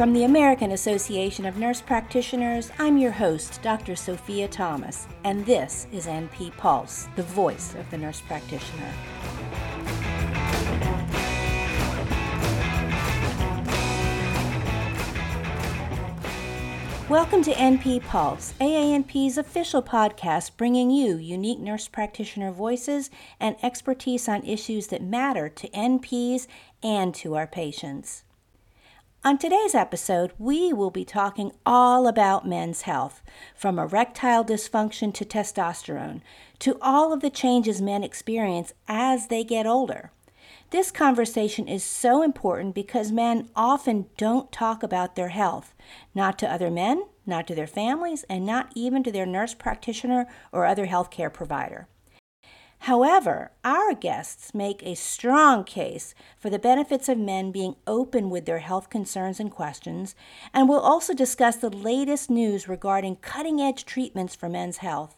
From the American Association of Nurse Practitioners, I'm your host, Dr. Sophia Thomas, and this is NP Pulse, the voice of the nurse practitioner. Welcome to NP Pulse, AANP's official podcast bringing you unique nurse practitioner voices and expertise on issues that matter to NPs and to our patients. On today's episode, we will be talking all about men's health, from erectile dysfunction to testosterone, to all of the changes men experience as they get older. This conversation is so important because men often don't talk about their health, not to other men, not to their families, and not even to their nurse practitioner or other healthcare provider. However, our guests make a strong case for the benefits of men being open with their health concerns and questions, and will also discuss the latest news regarding cutting edge treatments for men's health.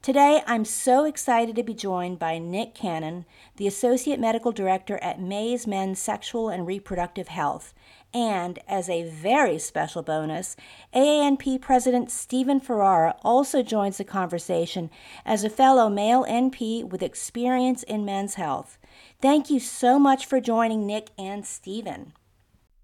Today, I'm so excited to be joined by Nick Cannone, the Associate Medical Director at Maze Men's Sexual and Reproductive Health. And as a very special bonus, AANP President Stephen Ferrara also joins the conversation as a fellow male NP with experience in men's health. Thank you so much for joining Nick and Stephen.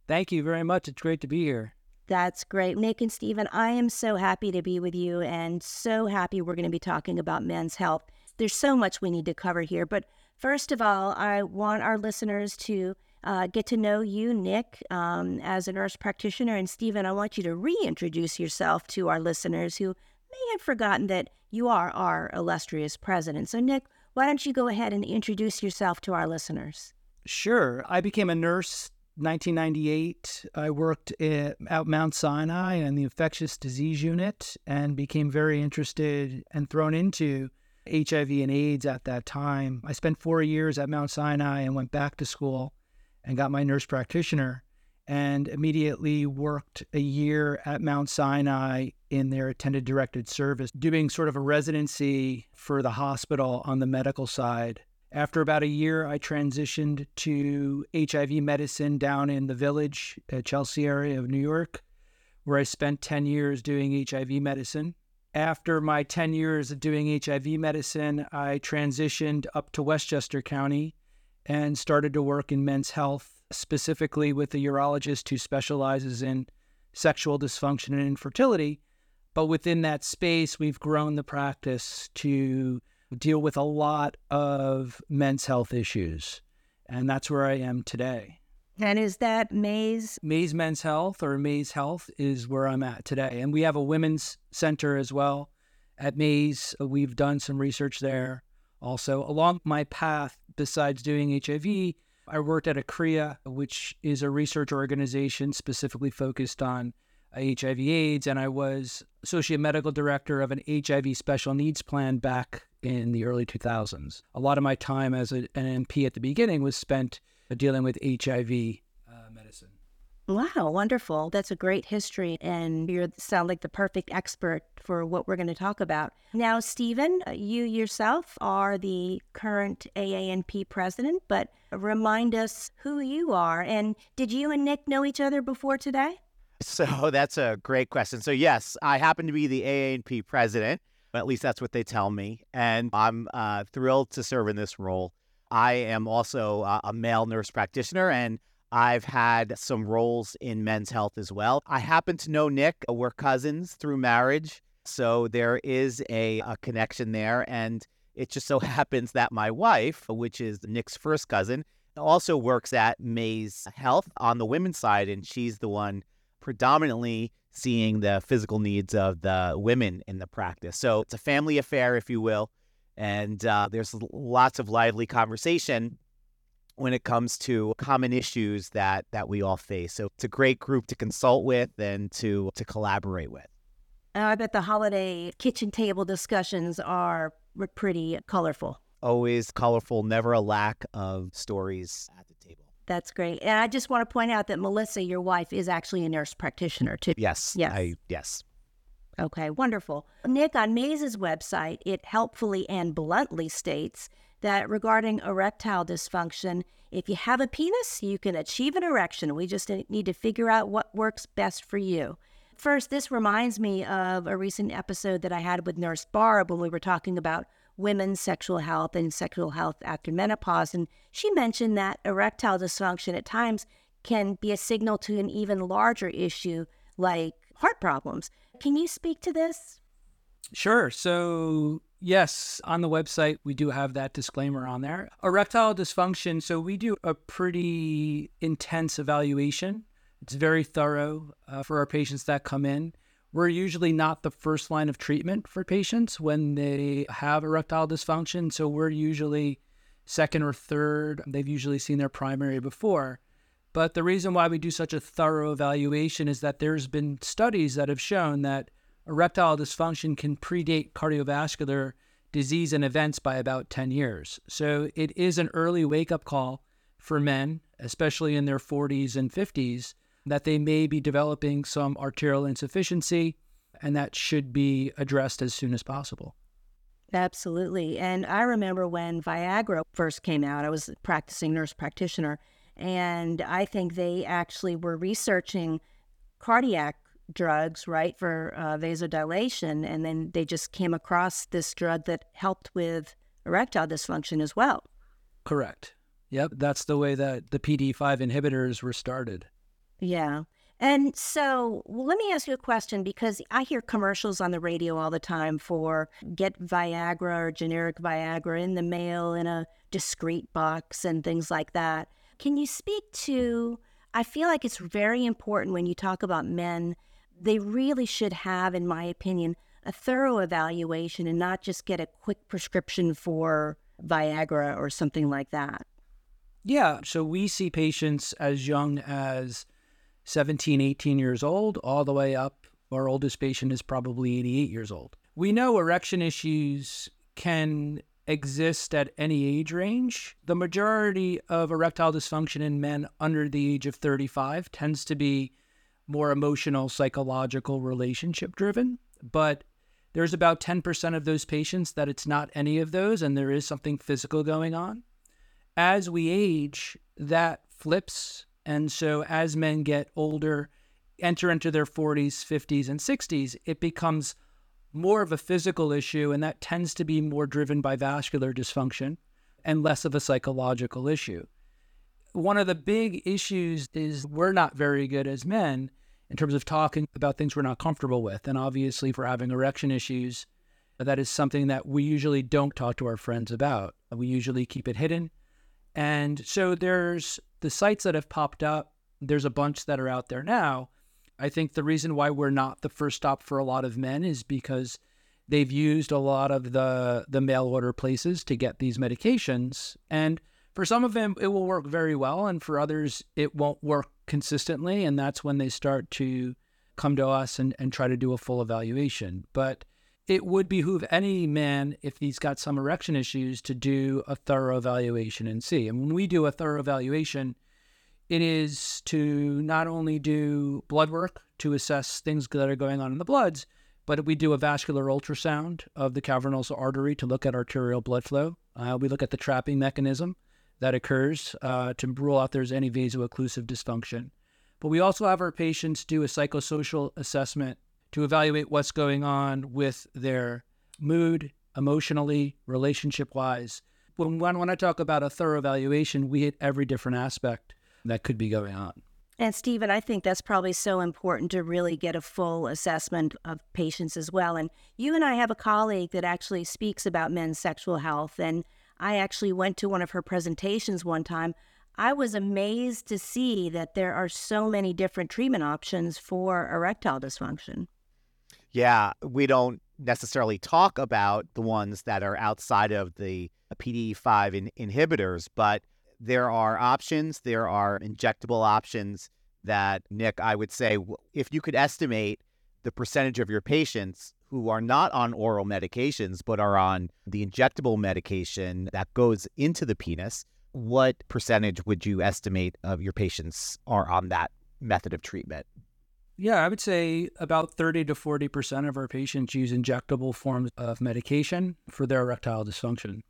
Thank you very much. It's great to be here. That's great. Nick and Stephen, I am so happy to be with you and so happy we're going to be talking about men's health. There's so much we need to cover here, but first of all, I want our listeners to uh, get to know you, Nick, um, as a nurse practitioner. And Stephen, I want you to reintroduce yourself to our listeners who may have forgotten that you are our illustrious president. So, Nick, why don't you go ahead and introduce yourself to our listeners? Sure. I became a nurse 1998, I worked at, Mount Sinai in the infectious disease unit and became very interested and thrown into HIV and AIDS at that time. I spent four years at Mount Sinai and went back to school and got my nurse practitioner and immediately worked a year at Mount Sinai in their attended directed service, doing sort of a residency for the hospital on the medical side after about a year, I transitioned to HIV medicine down in the village, Chelsea area of New York, where I spent 10 years doing HIV medicine. After my 10 years of doing HIV medicine, I transitioned up to Westchester County and started to work in men's health, specifically with a urologist who specializes in sexual dysfunction and infertility. But within that space, we've grown the practice to deal with a lot of men's health issues. And that's where I am today. And is that Maze? Maze Men's Health or Maze Health is where I'm at today. And we have a women's center as well at Maze. We've done some research there also. Along my path, besides doing HIV, I worked at ACRIA, which is a research organization specifically focused on HIV AIDS, and I was associate medical director of an HIV special needs plan back in the early 2000s. A lot of my time as a, an NP at the beginning was spent dealing with HIV. Wow, wonderful. That's a great history, and you sound like the perfect expert for what we're going to talk about. Now, Stephen, uh, you yourself are the current AANP president, but remind us who you are. And did you and Nick know each other before today? So that's a great question. So, yes, I happen to be the AANP president. At least that's what they tell me. And I'm uh, thrilled to serve in this role. I am also uh, a male nurse practitioner and I've had some roles in men's health as well. I happen to know Nick. We're cousins through marriage. So there is a, a connection there. And it just so happens that my wife, which is Nick's first cousin, also works at Maze Health on the women's side. And she's the one predominantly seeing the physical needs of the women in the practice. So it's a family affair, if you will. And uh, there's lots of lively conversation when it comes to common issues that that we all face. So it's a great group to consult with and to to collaborate with. I bet the holiday kitchen table discussions are pretty colorful. Always colorful, never a lack of stories at the table. that's great. And I just want to point out that Melissa, your wife, is actually a nurse practitioner too. Yes. Yes. I, yes. Okay, wonderful. Nick, on Maze's website, it helpfully and bluntly states that regarding erectile dysfunction, if you have a penis, you can achieve an erection. We just need to figure out what works best for you. First, this reminds me of a recent episode that I had with Nurse Barb when we were talking about women's sexual health and sexual health after menopause. And she mentioned that erectile dysfunction at times can be a signal to an even larger issue like heart problems. Can you speak to this? Sure. So, yes, on the website, we do have that disclaimer on there. Erectile dysfunction. So, we do a pretty intense evaluation. It's very thorough uh, for our patients that come in. We're usually not the first line of treatment for patients when they have erectile dysfunction. So, we're usually second or third. They've usually seen their primary before. But the reason why we do such a thorough evaluation is that there's been studies that have shown that erectile dysfunction can predate cardiovascular disease and events by about 10 years. So it is an early wake up call for men, especially in their 40s and 50s, that they may be developing some arterial insufficiency, and that should be addressed as soon as possible. Absolutely. And I remember when Viagra first came out, I was a practicing nurse practitioner and I think they actually were researching cardiac drugs, right, for uh, vasodilation. And then they just came across this drug that helped with erectile dysfunction as well. Correct. Yep. That's the way that the PD5 inhibitors were started. Yeah. And so well, let me ask you a question because I hear commercials on the radio all the time for get Viagra or generic Viagra in the mail in a discreet box and things like that. Can you speak to? I feel like it's very important when you talk about men, they really should have, in my opinion, a thorough evaluation and not just get a quick prescription for Viagra or something like that. Yeah. So we see patients as young as 17, 18 years old, all the way up. Our oldest patient is probably 88 years old. We know erection issues can exist at any age range. The majority of erectile dysfunction in men under the age of 35 tends to be more emotional, psychological, relationship driven. But there's about 10% of those patients that it's not any of those, and there is something physical going on. As we age, that flips. And so as men get older, enter into their 40s, 50s, and 60s, it becomes more of a physical issue, and that tends to be more driven by vascular dysfunction and less of a psychological issue. One of the big issues is we're not very good as men in terms of talking about things we're not comfortable with. And obviously, for having erection issues, that is something that we usually don't talk to our friends about. We usually keep it hidden. And so there's the sites that have popped up, there's a bunch that are out there now I think the reason why we're not the first stop for a lot of men is because they've used a lot of the the mail order places to get these medications and for some of them it will work very well and for others it won't work consistently and that's when they start to come to us and, and try to do a full evaluation. But it would behoove any man if he's got some erection issues to do a thorough evaluation and see. And when we do a thorough evaluation it is to not only do blood work to assess things that are going on in the bloods, but we do a vascular ultrasound of the cavernosa artery to look at arterial blood flow. Uh, we look at the trapping mechanism that occurs uh, to rule out there's any vaso-occlusive dysfunction. But we also have our patients do a psychosocial assessment to evaluate what's going on with their mood, emotionally, relationship wise. When, when I talk about a thorough evaluation, we hit every different aspect that could be going on. And Stephen, I think that's probably so important to really get a full assessment of patients as well. And you and I have a colleague that actually speaks about men's sexual health. And I actually went to one of her presentations one time. I was amazed to see that there are so many different treatment options for erectile dysfunction. Yeah, we don't necessarily talk about the ones that are outside of the PDE5 in- inhibitors, but there are options, there are injectable options that, Nick, I would say, if you could estimate the percentage of your patients who are not on oral medications but are on the injectable medication that goes into the penis, what percentage would you estimate of your patients are on that method of treatment? Yeah, I would say about 30 to 40% of our patients use injectable forms of medication for their erectile dysfunction.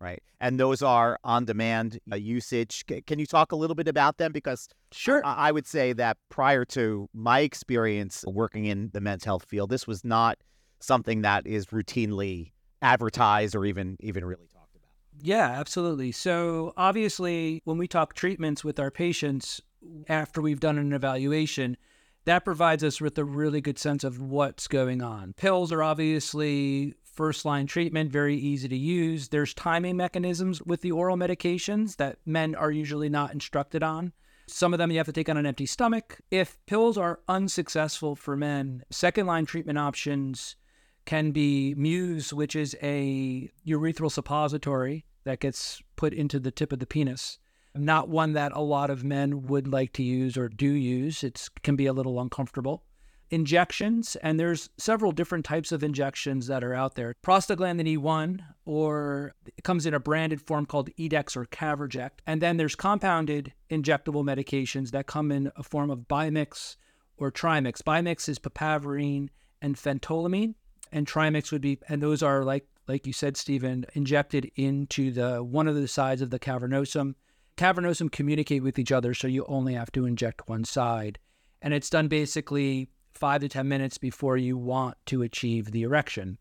Right. And those are on demand uh, usage. C- can you talk a little bit about them? Because Sure. I-, I would say that prior to my experience working in the men's health field, this was not something that is routinely advertised or even even really talked about. Yeah, absolutely. So, obviously, when we talk treatments with our patients after we've done an evaluation, that provides us with a really good sense of what's going on. Pills are obviously first line treatment, very easy to use. There's timing mechanisms with the oral medications that men are usually not instructed on. Some of them you have to take on an empty stomach. If pills are unsuccessful for men, second line treatment options can be Muse, which is a urethral suppository that gets put into the tip of the penis. Not one that a lot of men would like to use or do use. It can be a little uncomfortable. Injections, and there's several different types of injections that are out there. Prostaglandin E1, or it comes in a branded form called Edex or Caverject. And then there's compounded injectable medications that come in a form of Bimix or Trimix. Bimix is papaverine and phentolamine and trimix would be and those are like like you said stephen injected into the one of the sides of the cavernosum cavernosum communicate with each other so you only have to inject one side and it's done basically five to ten minutes before you want to achieve the erection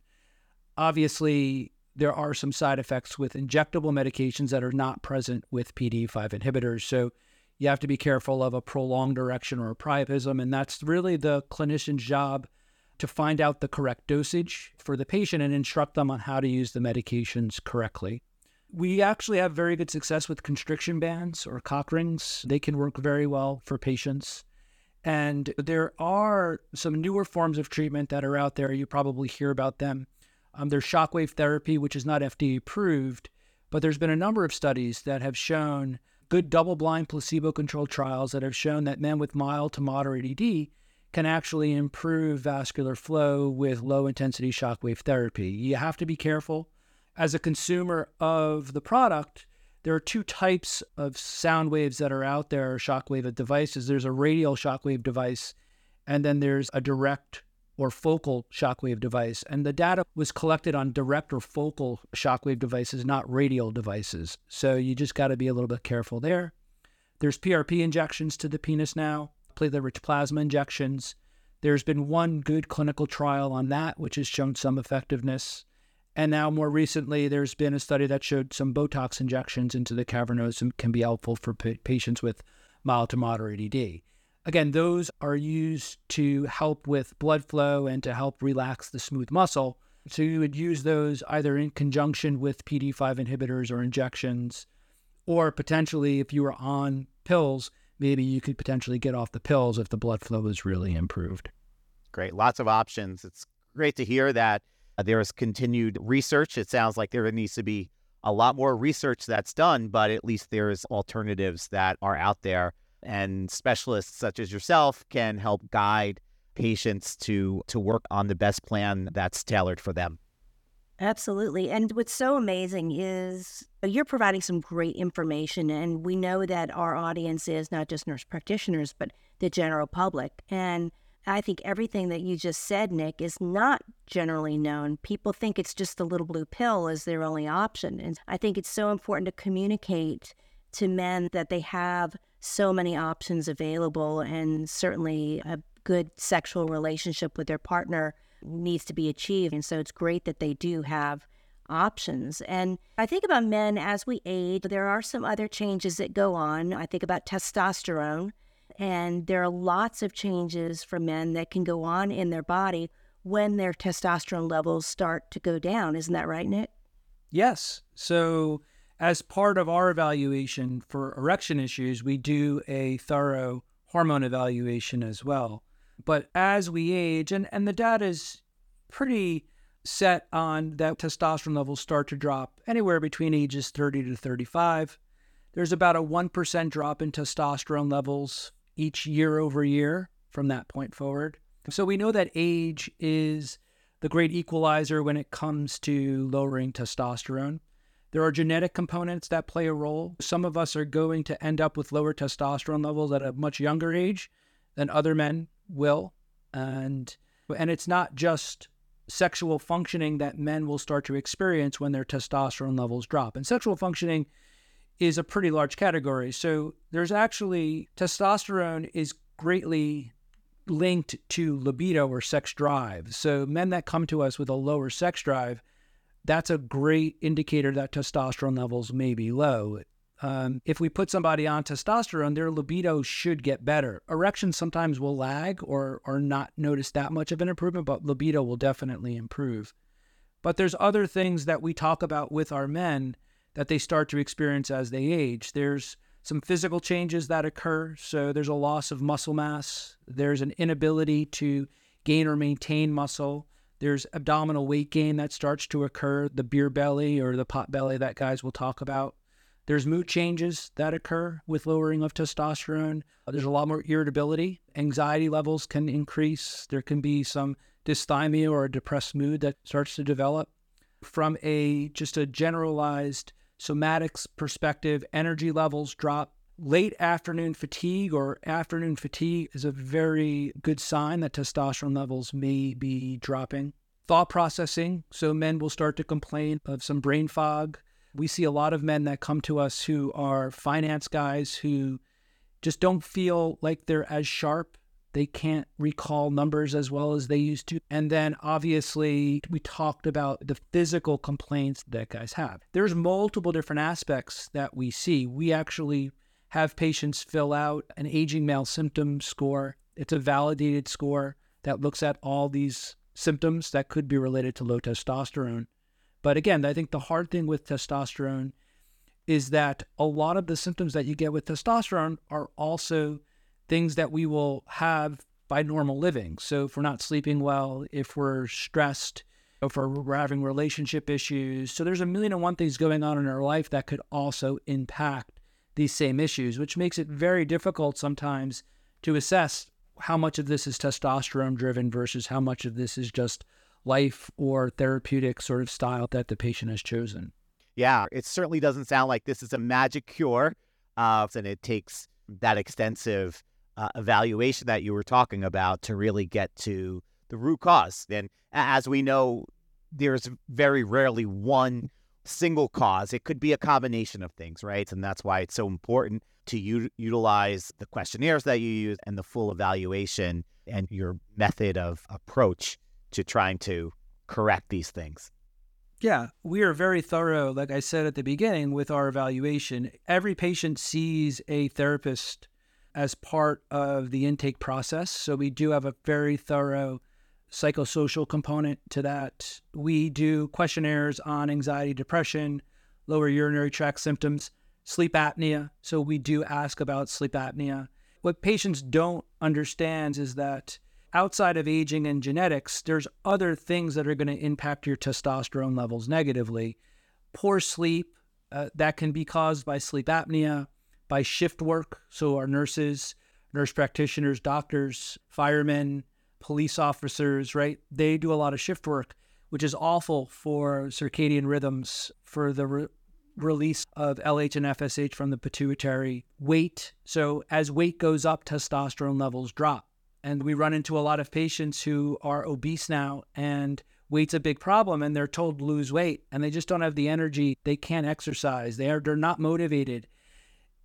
obviously there are some side effects with injectable medications that are not present with pd5 inhibitors so you have to be careful of a prolonged erection or a priapism and that's really the clinician's job to find out the correct dosage for the patient and instruct them on how to use the medications correctly. We actually have very good success with constriction bands or cock rings. They can work very well for patients. And there are some newer forms of treatment that are out there. You probably hear about them. Um, there's shockwave therapy, which is not FDA approved, but there's been a number of studies that have shown good double blind placebo controlled trials that have shown that men with mild to moderate ED can actually improve vascular flow with low intensity shockwave therapy. You have to be careful. As a consumer of the product, there are two types of sound waves that are out there, shockwave devices. There's a radial shockwave device, and then there's a direct or focal shockwave device. And the data was collected on direct or focal shockwave devices, not radial devices. So you just got to be a little bit careful there. There's PRP injections to the penis now platelet rich plasma injections. There's been one good clinical trial on that, which has shown some effectiveness. And now, more recently, there's been a study that showed some Botox injections into the cavernosum can be helpful for pa- patients with mild to moderate ED. Again, those are used to help with blood flow and to help relax the smooth muscle. So you would use those either in conjunction with PD5 inhibitors or injections, or potentially if you were on pills, maybe you could potentially get off the pills if the blood flow is really improved. Great. Lots of options. It's great to hear that there is continued research. It sounds like there needs to be a lot more research that's done, but at least there's alternatives that are out there. And specialists such as yourself can help guide patients to to work on the best plan that's tailored for them. Absolutely. And what's so amazing is uh, you're providing some great information. And we know that our audience is not just nurse practitioners, but the general public. And I think everything that you just said, Nick, is not generally known. People think it's just the little blue pill is their only option. And I think it's so important to communicate to men that they have so many options available and certainly a good sexual relationship with their partner needs to be achieved. And so it's great that they do have options. And I think about men as we age, there are some other changes that go on. I think about testosterone, and there are lots of changes for men that can go on in their body when their testosterone levels start to go down. Isn't that right, Nick? Yes. So, as part of our evaluation for erection issues, we do a thorough hormone evaluation as well. But as we age, and, and the data is pretty set on that testosterone levels start to drop anywhere between ages 30 to 35. There's about a 1% drop in testosterone levels each year over year from that point forward. So we know that age is the great equalizer when it comes to lowering testosterone. There are genetic components that play a role. Some of us are going to end up with lower testosterone levels at a much younger age than other men will. And and it's not just sexual functioning that men will start to experience when their testosterone levels drop. And sexual functioning is a pretty large category. So there's actually testosterone is greatly linked to libido or sex drive. So men that come to us with a lower sex drive, that's a great indicator that testosterone levels may be low. Um, if we put somebody on testosterone, their libido should get better. Erections sometimes will lag or or not notice that much of an improvement, but libido will definitely improve. But there's other things that we talk about with our men that they start to experience as they age. There's some physical changes that occur. So there's a loss of muscle mass. There's an inability to gain or maintain muscle. There's abdominal weight gain that starts to occur, the beer belly or the pot belly that guys will talk about. There's mood changes that occur with lowering of testosterone. There's a lot more irritability. Anxiety levels can increase. There can be some dysthymia or a depressed mood that starts to develop. From a just a generalized somatics perspective, energy levels drop. Late afternoon fatigue or afternoon fatigue is a very good sign that testosterone levels may be dropping. Thought processing, so men will start to complain of some brain fog. We see a lot of men that come to us who are finance guys who just don't feel like they're as sharp they can't recall numbers as well as they used to. And then obviously, we talked about the physical complaints that guys have. There's multiple different aspects that we see. We actually have patients fill out an aging male symptom score. It's a validated score that looks at all these symptoms that could be related to low testosterone. But again, I think the hard thing with testosterone is that a lot of the symptoms that you get with testosterone are also things that we will have by normal living. So if we're not sleeping well, if we're stressed, if we're, having relationship issues. So there's a million and one things going on in our life that could also impact these same issues, which makes it very difficult sometimes to assess how much of this is testosterone driven versus how much of this is just life or therapeutic sort of style that the patient has chosen. Yeah, it certainly doesn't sound like this is a magic cure. Uh, and it takes that extensive uh, evaluation that you were talking about to really get to the root cause. And as we know, there's very rarely one single cause. It could be a combination of things, right? And that's why it's so important to u- utilize the questionnaires that you use and the full evaluation and your method of approach to trying to correct these things. Yeah, we are very thorough, like I said at the beginning, with our evaluation. Every patient sees a therapist as part of the intake process. So we do have a very thorough psychosocial component to that. We do questionnaires on anxiety, depression, lower urinary tract symptoms, sleep apnea. So we do ask about sleep apnea. What patients don't understand is that outside of aging and genetics, there's other things that are going to impact your testosterone levels negatively. Poor sleep, uh, that can be caused by sleep apnea by shift work. So, our nurses, nurse practitioners, doctors, firemen, police officers, right? They do a lot of shift work, which is awful for circadian rhythms, for the re- release of LH and FSH from the pituitary. Weight. So, as weight goes up, testosterone levels drop. And we run into a lot of patients who are obese now and weight's a big problem and they're told to lose weight and they just don't have the energy they can't exercise they are they're not motivated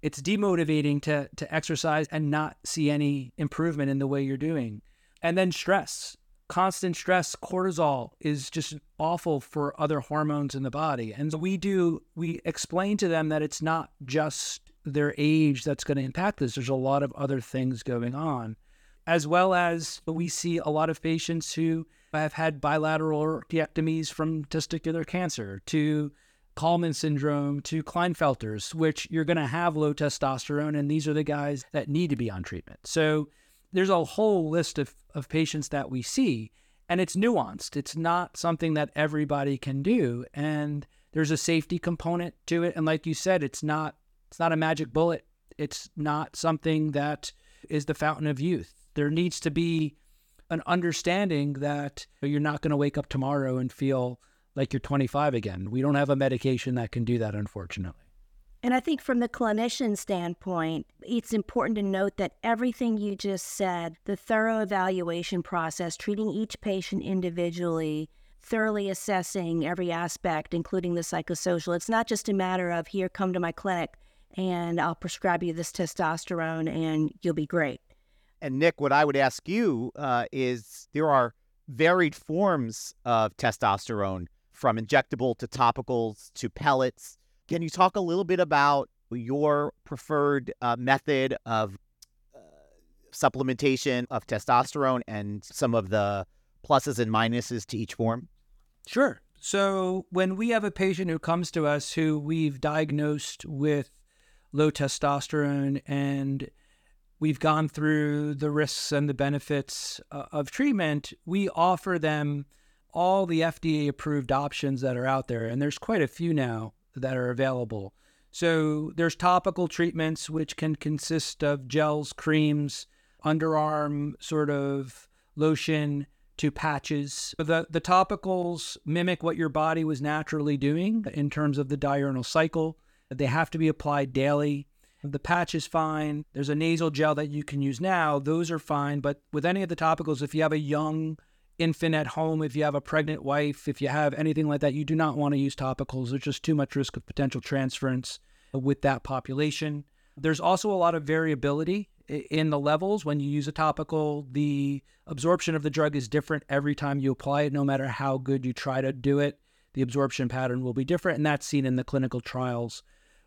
it's demotivating to to exercise and not see any improvement in the way you're doing. And then stress. Constant stress, cortisol is just awful for other hormones in the body. And we do we explain to them that it's not just their age that's going to impact this. There's a lot of other things going on. As well as we see a lot of patients who have had bilateral orchiectomies from testicular cancer to Kallmann syndrome to Klinefelter's, which you're going to have low testosterone, and these are the guys that need to be on treatment. So there's a whole list of, of patients that we see, and it's nuanced. It's not something that everybody can do, and there's a safety component to it. And like you said, it's not it's not a magic bullet. It's not something that is the fountain of youth. There needs to be an understanding that you're not going to wake up tomorrow and feel like you're 25 again. We don't have a medication that can do that, unfortunately. And I think from the clinician standpoint, it's important to note that everything you just said, the thorough evaluation process, treating each patient individually, thoroughly assessing every aspect, including the psychosocial, it's not just a matter of here, come to my clinic and I'll prescribe you this testosterone and you'll be great. And Nick, what I would ask you uh, is there are varied forms of testosterone from injectable to topicals to pellets can you talk a little bit about your preferred uh, method of uh, supplementation of testosterone and some of the pluses and minuses to each form? Sure. So, when we have a patient who comes to us who we've diagnosed with low testosterone and we've gone through the risks and the benefits uh, of treatment, we offer them all the FDA approved options that are out there. And there's quite a few now that are available. So there's topical treatments, which can consist of gels, creams, underarm sort of lotion to patches. The, the topicals mimic what your body was naturally doing in terms of the diurnal cycle. They have to be applied daily. The patch is fine. There's a nasal gel that you can use now. Those are fine. But with any of the topicals, if you have a young infant at home, if you have a pregnant wife, if you have anything like that, you do not want to use topicals. There's just too much risk of potential transference with that population. There's also a lot of variability in the levels when you use a topical. The absorption of the drug is different every time you apply it, no matter how good you try to do it. The absorption pattern will be different, and that's seen in the clinical trials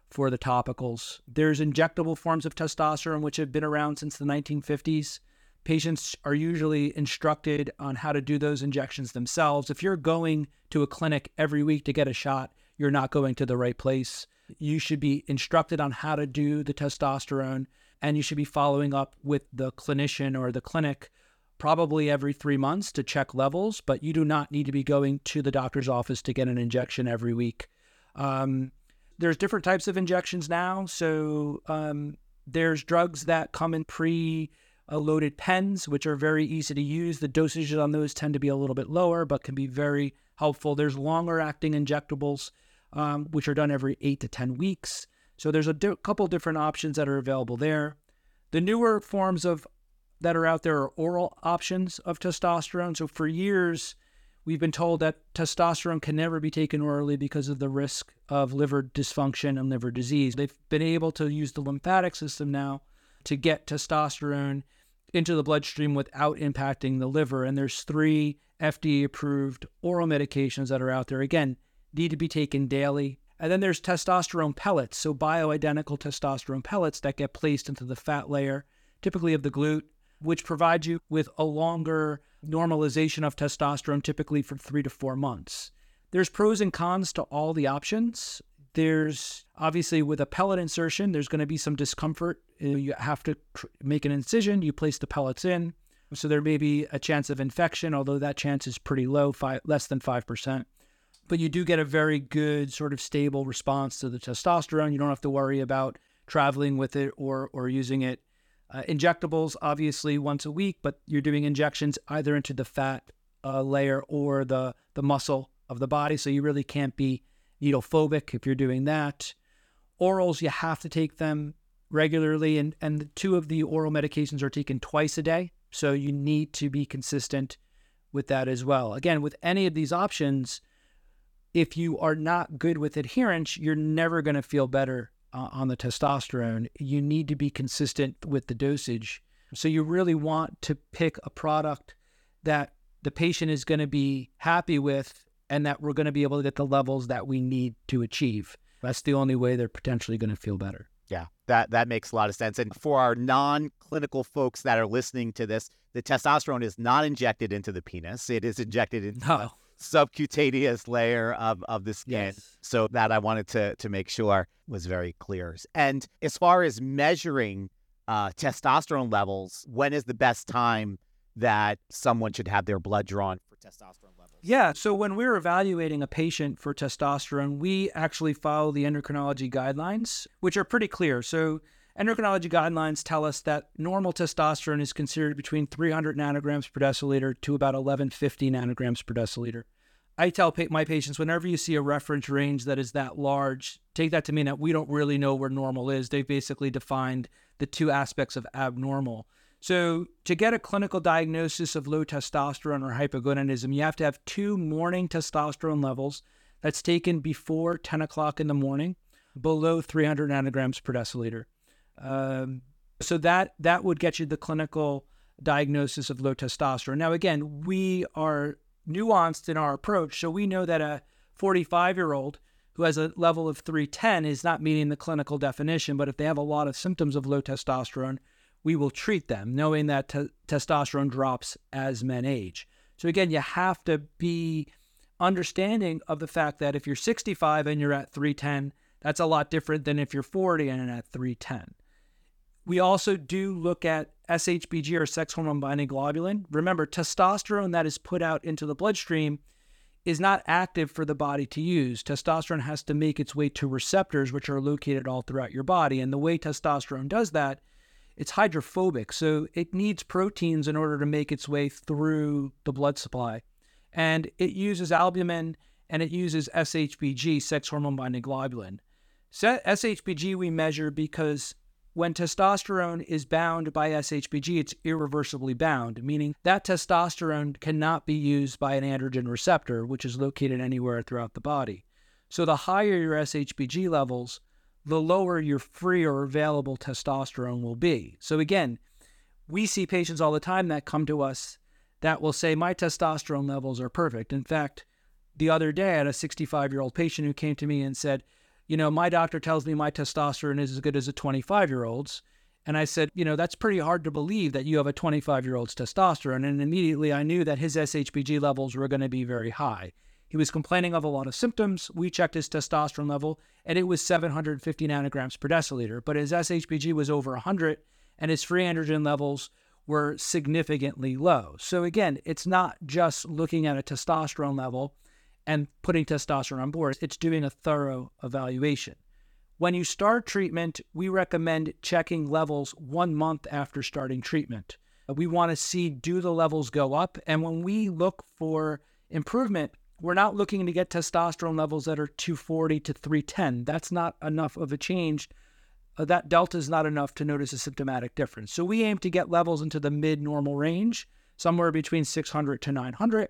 for the topicals. There's injectable forms of testosterone, which have been around since the 1950s. Patients are usually instructed on how to do those injections themselves. If you're going to a clinic every week to get a shot, you're not going to the right place. You should be instructed on how to do the testosterone, and you should be following up with the clinician or the clinic probably every three months to check levels, but you do not need to be going to the doctor's office to get an injection every week. Um, there's different types of injections now. So um, there's drugs that come in pre uh, loaded pens, which are very easy to use. The dosages on those tend to be a little bit lower, but can be very helpful. There's longer acting injectables, um, which are done every eight to 10 weeks. So there's a di- couple different options that are available there. The newer forms of that are out there are oral options of testosterone. So for years, we've been told that testosterone can never be taken orally because of the risk of liver dysfunction and liver disease. They've been able to use the lymphatic system now to get testosterone into the bloodstream without impacting the liver. And there's three FDA approved oral medications that are out there. Again, need to be taken daily. And then there's testosterone pellets, so bioidentical testosterone pellets that get placed into the fat layer, typically of the glute, which provides you with a longer normalization of testosterone, typically for three to four months. There's pros and cons to all the options. There's obviously with a pellet insertion, there's going to be some discomfort. You have to make an incision, you place the pellets in. So there may be a chance of infection, although that chance is pretty low, five, less than 5%. But you do get a very good, sort of stable response to the testosterone. You don't have to worry about traveling with it or, or using it. Uh, injectables, obviously, once a week, but you're doing injections either into the fat uh, layer or the, the muscle of the body. So you really can't be needle phobic if you're doing that. Orals, you have to take them regularly, and, and two of the oral medications are taken twice a day. So you need to be consistent with that as well. Again, with any of these options, if you are not good with adherence, you're never going to feel better uh, on the testosterone. You need to be consistent with the dosage. So you really want to pick a product that the patient is going to be happy with and that we're going to be able to get the levels that we need to achieve. That's the only way they're potentially going to feel better. Yeah, that that makes a lot of sense. And for our non-clinical folks that are listening to this, the testosterone is not injected into the penis. It is injected into no. the subcutaneous layer of, of the skin. Yes. So that I wanted to to make sure was very clear. And as far as measuring uh, testosterone levels, when is the best time that someone should have their blood drawn for testosterone? Yeah. So when we're evaluating a patient for testosterone, we actually follow the endocrinology guidelines, which are pretty clear. So endocrinology guidelines tell us that normal testosterone is considered between 300 nanograms per deciliter to about 1150 nanograms per deciliter. I tell my patients whenever you see a reference range that is that large, take that to mean that we don't really know where normal is. They've basically defined the two aspects of abnormal. So, to get a clinical diagnosis of low testosterone or hypogonadism, you have to have two morning testosterone levels that's taken before 10 o'clock in the morning, below 300 nanograms per deciliter. Um, so that that would get you the clinical diagnosis of low testosterone. Now, again, we are nuanced in our approach, so we know that a 45 year old who has a level of 310 is not meeting the clinical definition, but if they have a lot of symptoms of low testosterone, we will treat them, knowing that t- testosterone drops as men age. So, again, you have to be understanding of the fact that if you're 65 and you're at 310, that's a lot different than if you're 40 and at 310. We also do look at SHBG or sex hormone binding globulin. Remember, testosterone that is put out into the bloodstream is not active for the body to use. Testosterone has to make its way to receptors, which are located all throughout your body. And the way testosterone does that it's hydrophobic, so it needs proteins in order to make its way through the blood supply. And it uses albumin and it uses SHBG, sex hormone binding globulin. SHBG we measure because when testosterone is bound by SHBG, it's irreversibly bound, meaning that testosterone cannot be used by an androgen receptor, which is located anywhere throughout the body. So the higher your SHBG levels, the lower your free or available testosterone will be. So, again, we see patients all the time that come to us that will say, My testosterone levels are perfect. In fact, the other day, I had a 65 year old patient who came to me and said, You know, my doctor tells me my testosterone is as good as a 25 year old's. And I said, You know, that's pretty hard to believe that you have a 25 year old's testosterone. And immediately I knew that his SHBG levels were going to be very high. He was complaining of a lot of symptoms. We checked his testosterone level, and it was 750 nanograms per deciliter, but his SHBG was over 100, and his free androgen levels were significantly low. So, again, it's not just looking at a testosterone level and putting testosterone on board, it's doing a thorough evaluation. When you start treatment, we recommend checking levels one month after starting treatment. We want to see do the levels go up? And when we look for improvement, we're not looking to get testosterone levels that are 240 to 310. That's not enough of a change. Uh, that delta is not enough to notice a symptomatic difference. So we aim to get levels into the mid normal range, somewhere between 600 to 900,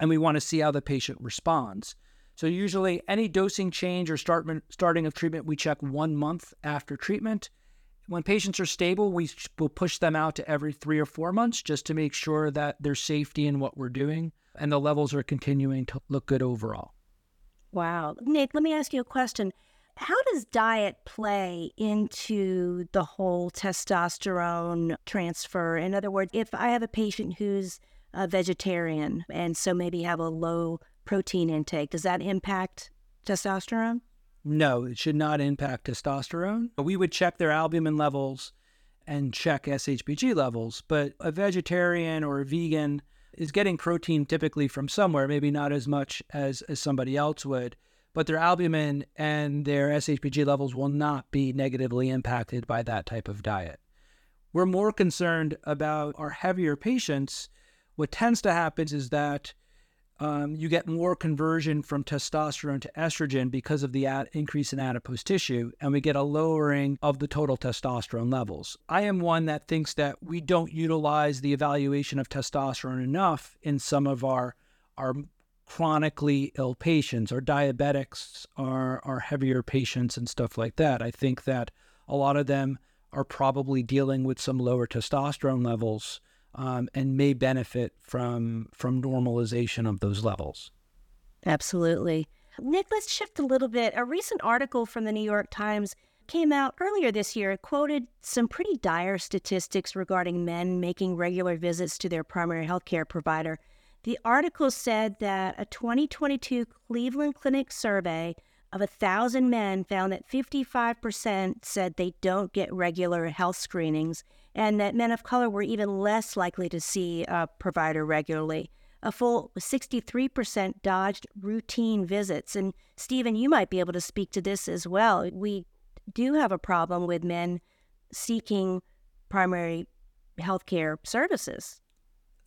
and we want to see how the patient responds. So usually, any dosing change or start, starting of treatment, we check one month after treatment. When patients are stable, we will push them out to every three or four months just to make sure that there's safety in what we're doing and the levels are continuing to look good overall. Wow. Nate, let me ask you a question. How does diet play into the whole testosterone transfer? In other words, if I have a patient who's a vegetarian and so maybe have a low protein intake, does that impact testosterone? No, it should not impact testosterone. We would check their albumin levels and check SHBG levels, but a vegetarian or a vegan is getting protein typically from somewhere, maybe not as much as, as somebody else would, but their albumin and their SHBG levels will not be negatively impacted by that type of diet. We're more concerned about our heavier patients. What tends to happen is that um, you get more conversion from testosterone to estrogen because of the ad- increase in adipose tissue, and we get a lowering of the total testosterone levels. I am one that thinks that we don't utilize the evaluation of testosterone enough in some of our our chronically ill patients, our diabetics, our, our heavier patients, and stuff like that. I think that a lot of them are probably dealing with some lower testosterone levels um, and may benefit from from normalization of those levels. Absolutely. Nick, let's shift a little bit. A recent article from the New York Times came out earlier this year. It quoted some pretty dire statistics regarding men making regular visits to their primary health care provider. The article said that a 2022 Cleveland Clinic survey of a thousand men found that 55% said they don't get regular health screenings and that men of color were even less likely to see a provider regularly. A full 63% dodged routine visits. And Stephen, you might be able to speak to this as well. We do have a problem with men seeking primary health care services.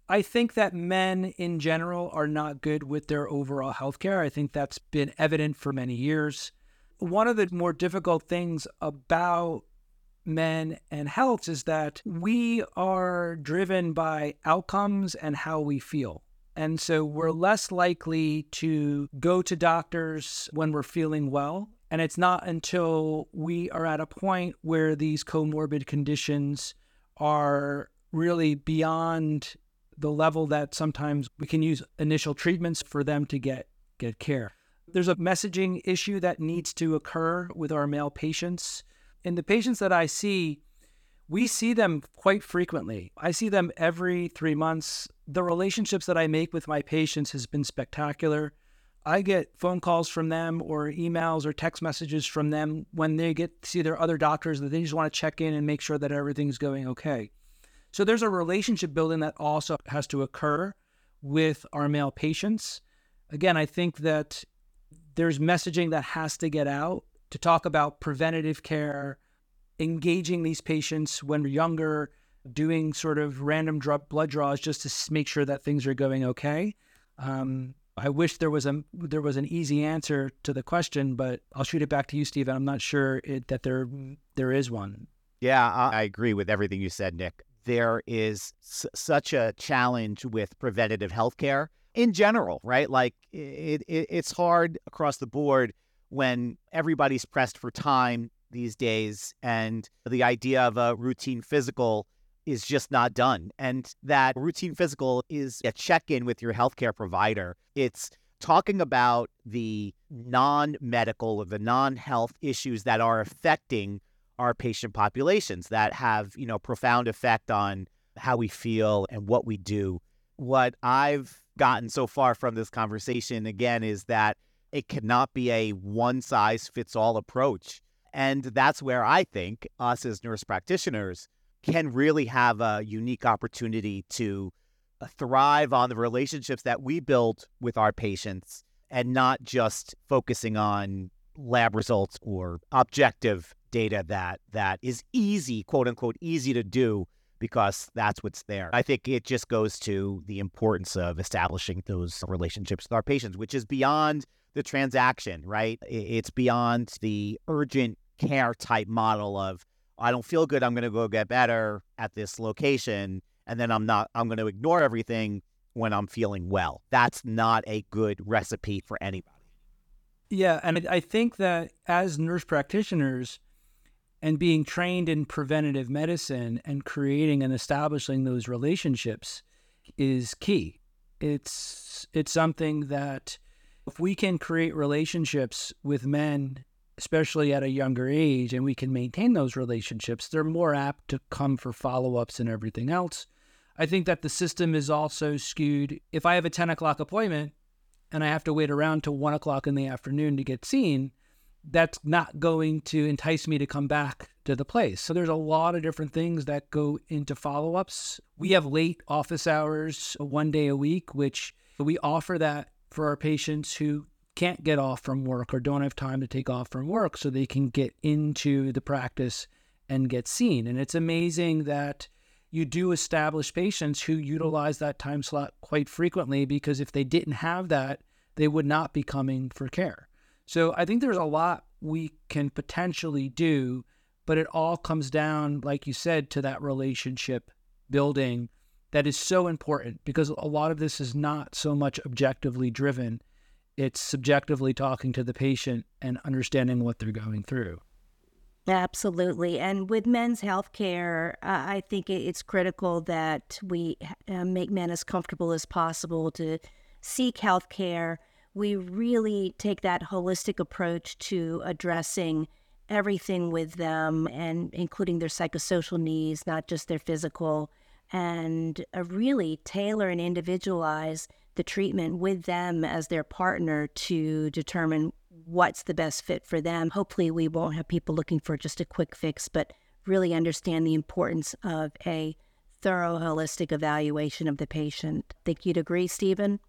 I think that men in general are not good with their overall health care. I think that's been evident for many years. One of the more difficult things about men and health is that we are driven by outcomes and how we feel. And so we're less likely to go to doctors when we're feeling well. And it's not until we are at a point where these comorbid conditions are really beyond the level that sometimes we can use initial treatments for them to get get care. There's a messaging issue that needs to occur with our male patients. In the patients that I see, we see them quite frequently. I see them every 3 months. The relationships that I make with my patients has been spectacular. I get phone calls from them or emails or text messages from them when they get to see their other doctors that they just want to check in and make sure that everything's going okay. So there's a relationship building that also has to occur with our male patients. Again, I think that there's messaging that has to get out to talk about preventative care, engaging these patients when they're younger, doing sort of random blood draws just to make sure that things are going okay. Um, I wish there was a there was an easy answer to the question, but I'll shoot it back to you, Stephen. I'm not sure it, that there there is one. Yeah, I agree with everything you said, Nick there is s- such a challenge with preventative healthcare in general, right? Like it, it, it's hard across the board when everybody's pressed for time these days, and the idea of a routine physical is just not done. And that routine physical is a check in with your healthcare provider. It's talking about the non medical or the non health issues that are affecting our patient populations that have, you know, profound effect on how we feel and what we do. What I've gotten so far from this conversation again is that it cannot be a one size fits all approach. And that's where I think us as nurse practitioners can really have a unique opportunity to thrive on the relationships that we build with our patients and not just focusing on lab results or objective data that that is easy, quote unquote, easy to do because that's what's there. I think it just goes to the importance of establishing those relationships with our patients, which is beyond the transaction, right? It's beyond the urgent care type model of I don't feel good, I'm going to go get better at this location and then I'm not I'm going to ignore everything when I'm feeling well. That's not a good recipe for anybody. Yeah, and I think that as nurse practitioners and being trained in preventative medicine and creating and establishing those relationships is key. It's it's something that if we can create relationships with men especially at a younger age and we can maintain those relationships, they're more apt to come for follow-ups and everything else. I think that the system is also skewed. If I have a 10 o'clock appointment, and I have to wait around till one o'clock in the afternoon to get seen, that's not going to entice me to come back to the place. So there's a lot of different things that go into follow ups. We have late office hours one day a week, which we offer that for our patients who can't get off from work or don't have time to take off from work so they can get into the practice and get seen. And it's amazing that you do establish patients who utilize that time slot quite frequently because if they didn't have that, they would not be coming for care. So I think there's a lot we can potentially do, but it all comes down, like you said, to that relationship building that is so important because a lot of this is not so much objectively driven. It's subjectively talking to the patient and understanding what they're going through. Absolutely. And with men's health care, I think it's critical that we uh, make men as comfortable as possible to seek health care. We really take that holistic approach to addressing everything with them and including their psychosocial needs, not just their physical, and uh, really tailor and individualize the treatment with them as their partner to determine what's the best fit for them. Hopefully, we won't have people looking for just a quick fix, but really understand the importance of a thorough, holistic evaluation of the patient. Think you'd agree, Stephen?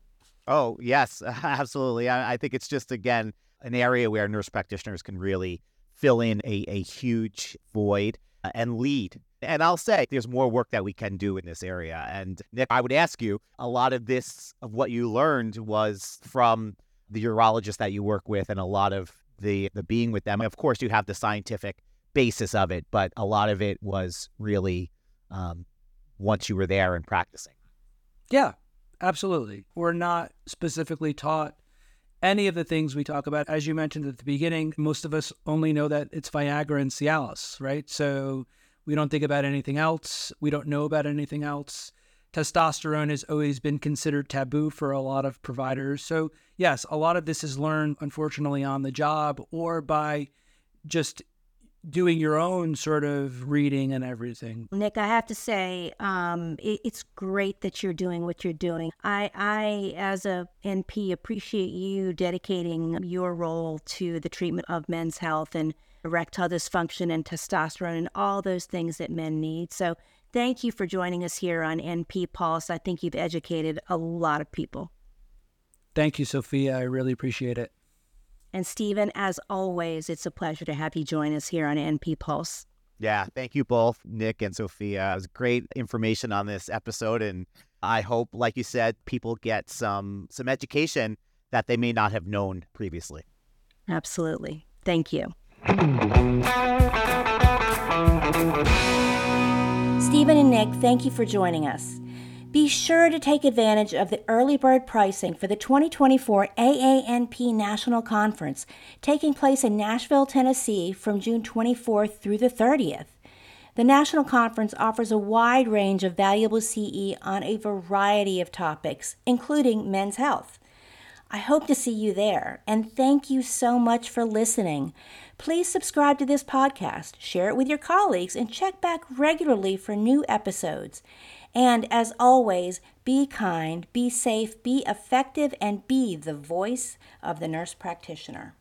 Oh, yes, absolutely. I, I think it's just, again, an area where nurse practitioners can really fill in a, a huge void uh, and lead And I'll say there's more work that we can do in this area. And Nick, I would ask you a lot of this, of what you learned was from the urologist that you work with and a lot of the, the being with them. Of course, you have the scientific basis of it, but a lot of it was really um, once you were there and practicing. Yeah, absolutely. We're not specifically taught any of the things we talk about. As you mentioned at the beginning, most of us only know that it's Viagra and Cialis, right? So we don't think about anything else. We don't know about anything else. Testosterone has always been considered taboo for a lot of providers. So, yes, a lot of this is learned, unfortunately, on the job or by just doing your own sort of reading and everything. Nick, I have to say, um, it, it's great that you're doing what you're doing. I, I, as a NP, appreciate you dedicating your role to the treatment of men's health and erectile dysfunction and testosterone and all those things that men need. So, thank you for joining us here on NP Pulse. I think you've educated a lot of people. Thank you, Sophia. I really appreciate it. And Stephen, as always, it's a pleasure to have you join us here on NP Pulse. Yeah, thank you both, Nick and Sophia. It was great information on this episode, and I hope, like you said, people get some some education that they may not have known previously. Absolutely. Thank you. Stephen and Nick, thank you for joining us. Be sure to take advantage of the early bird pricing for the 2024 AANP National Conference taking place in Nashville, Tennessee from June 24th through the 30th. The National Conference offers a wide range of valuable CE on a variety of topics, including men's health. I hope to see you there, and thank you so much for listening. Please subscribe to this podcast, share it with your colleagues, and check back regularly for new episodes. And as always, be kind, be safe, be effective, and be the voice of the nurse practitioner.